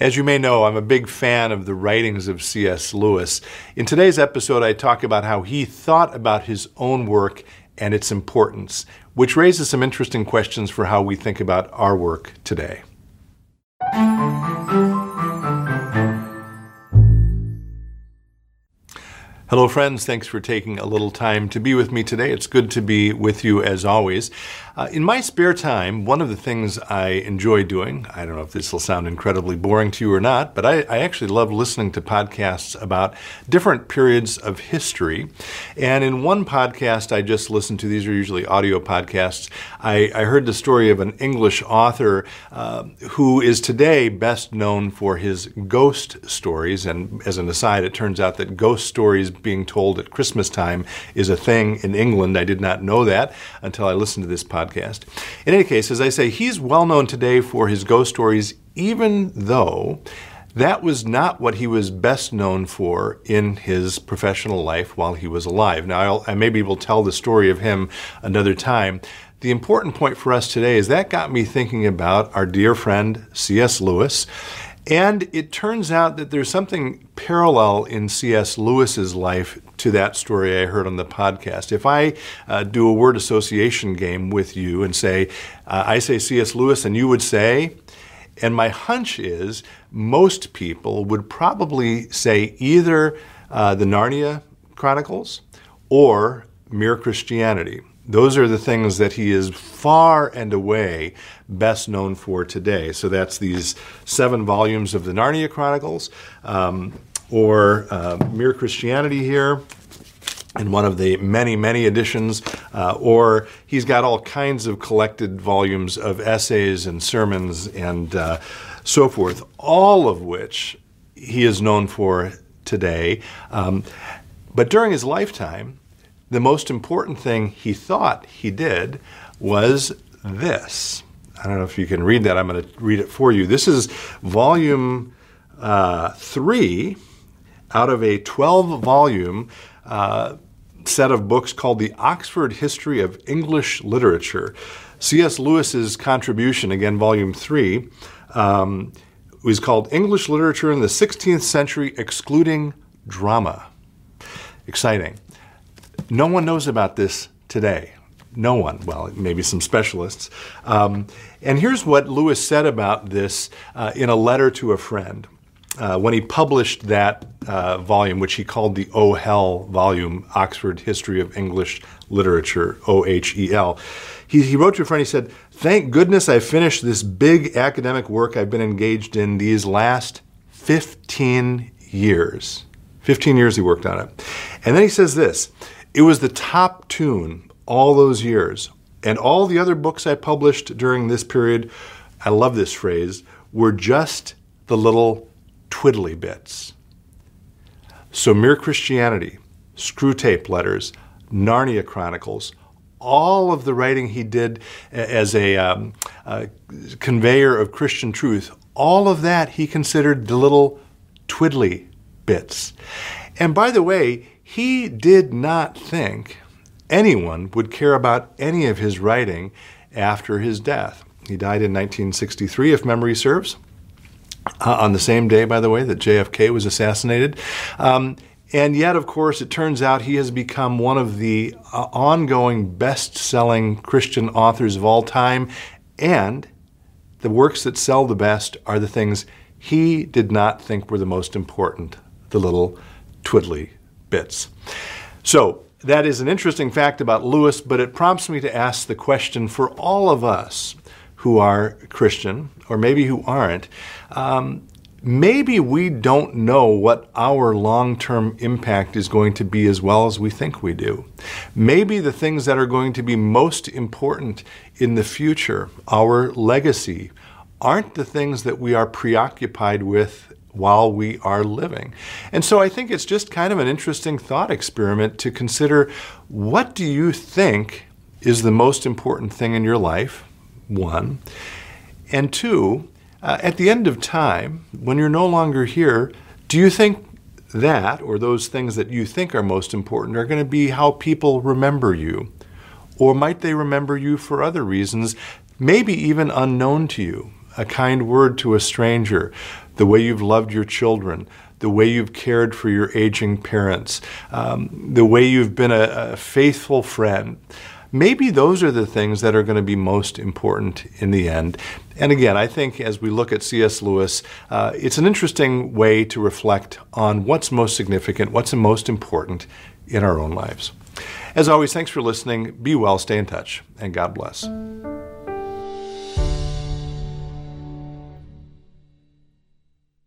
As you may know, I'm a big fan of the writings of C.S. Lewis. In today's episode, I talk about how he thought about his own work and its importance, which raises some interesting questions for how we think about our work today. Hello, friends. Thanks for taking a little time to be with me today. It's good to be with you as always. Uh, in my spare time, one of the things I enjoy doing, I don't know if this will sound incredibly boring to you or not, but I, I actually love listening to podcasts about different periods of history. And in one podcast I just listened to, these are usually audio podcasts, I, I heard the story of an English author uh, who is today best known for his ghost stories. And as an aside, it turns out that ghost stories being told at Christmas time is a thing in England. I did not know that until I listened to this podcast. In any case, as I say, he's well known today for his ghost stories, even though that was not what he was best known for in his professional life while he was alive. Now, I'll, I maybe will tell the story of him another time. The important point for us today is that got me thinking about our dear friend C.S. Lewis and it turns out that there's something parallel in C.S. Lewis's life to that story I heard on the podcast. If I uh, do a word association game with you and say, uh, I say C.S. Lewis, and you would say, and my hunch is most people would probably say either uh, the Narnia Chronicles or Mere Christianity. Those are the things that he is far and away best known for today. So that's these seven volumes of the Narnia Chronicles, um, or uh, Mere Christianity here, in one of the many, many editions, uh, or he's got all kinds of collected volumes of essays and sermons and uh, so forth, all of which he is known for today. Um, but during his lifetime, the most important thing he thought he did was this. I don't know if you can read that. I'm going to read it for you. This is volume uh, three out of a 12 volume uh, set of books called the Oxford History of English Literature. C.S. Lewis's contribution, again, volume three, um, was called English Literature in the 16th Century, Excluding Drama. Exciting. No one knows about this today. No one. Well, maybe some specialists. Um, and here's what Lewis said about this uh, in a letter to a friend. Uh, when he published that uh, volume, which he called the O Hell volume, Oxford History of English Literature, O H E L, he, he wrote to a friend, he said, Thank goodness I finished this big academic work I've been engaged in these last 15 years. 15 years he worked on it. And then he says this it was the top tune all those years. And all the other books I published during this period, I love this phrase, were just the little twiddly bits. So, Mere Christianity, Screwtape Letters, Narnia Chronicles, all of the writing he did as a, um, a, conveyor of Christian truth, all of that he considered the little twiddly bits. And by the way, he did not think anyone would care about any of his writing after his death. He died in 1963, if memory serves, uh, on the same day, by the way, that JFK was assassinated. Um, and yet, of course, it turns out he has become one of the uh, ongoing best selling Christian authors of all time. And the works that sell the best are the things he did not think were the most important, the little twiddly bits. So, that is an interesting fact about Lewis, but it prompts me to ask the question for all of us who are Christian, or maybe who aren't, um, maybe we don't know what our long term impact is going to be as well as we think we do. Maybe the things that are going to be most important in the future, our legacy, aren't the things that we are preoccupied with while we are living. And so I think it's just kind of an interesting thought experiment to consider what do you think is the most important thing in your life? One. And two, uh, at the end of time, when you're no longer here, do you think that or those things that you think are most important are going to be how people remember you? Or might they remember you for other reasons, maybe even unknown to you? A kind word to a stranger, the way you've loved your children, the way you've cared for your aging parents, um, the way you've been a, a faithful friend maybe those are the things that are going to be most important in the end. And again, I think as we look at C.S. Lewis, uh, it's an interesting way to reflect on what's most significant, what's most important in our own lives. As always, thanks for listening. Be well, stay in touch, and God bless.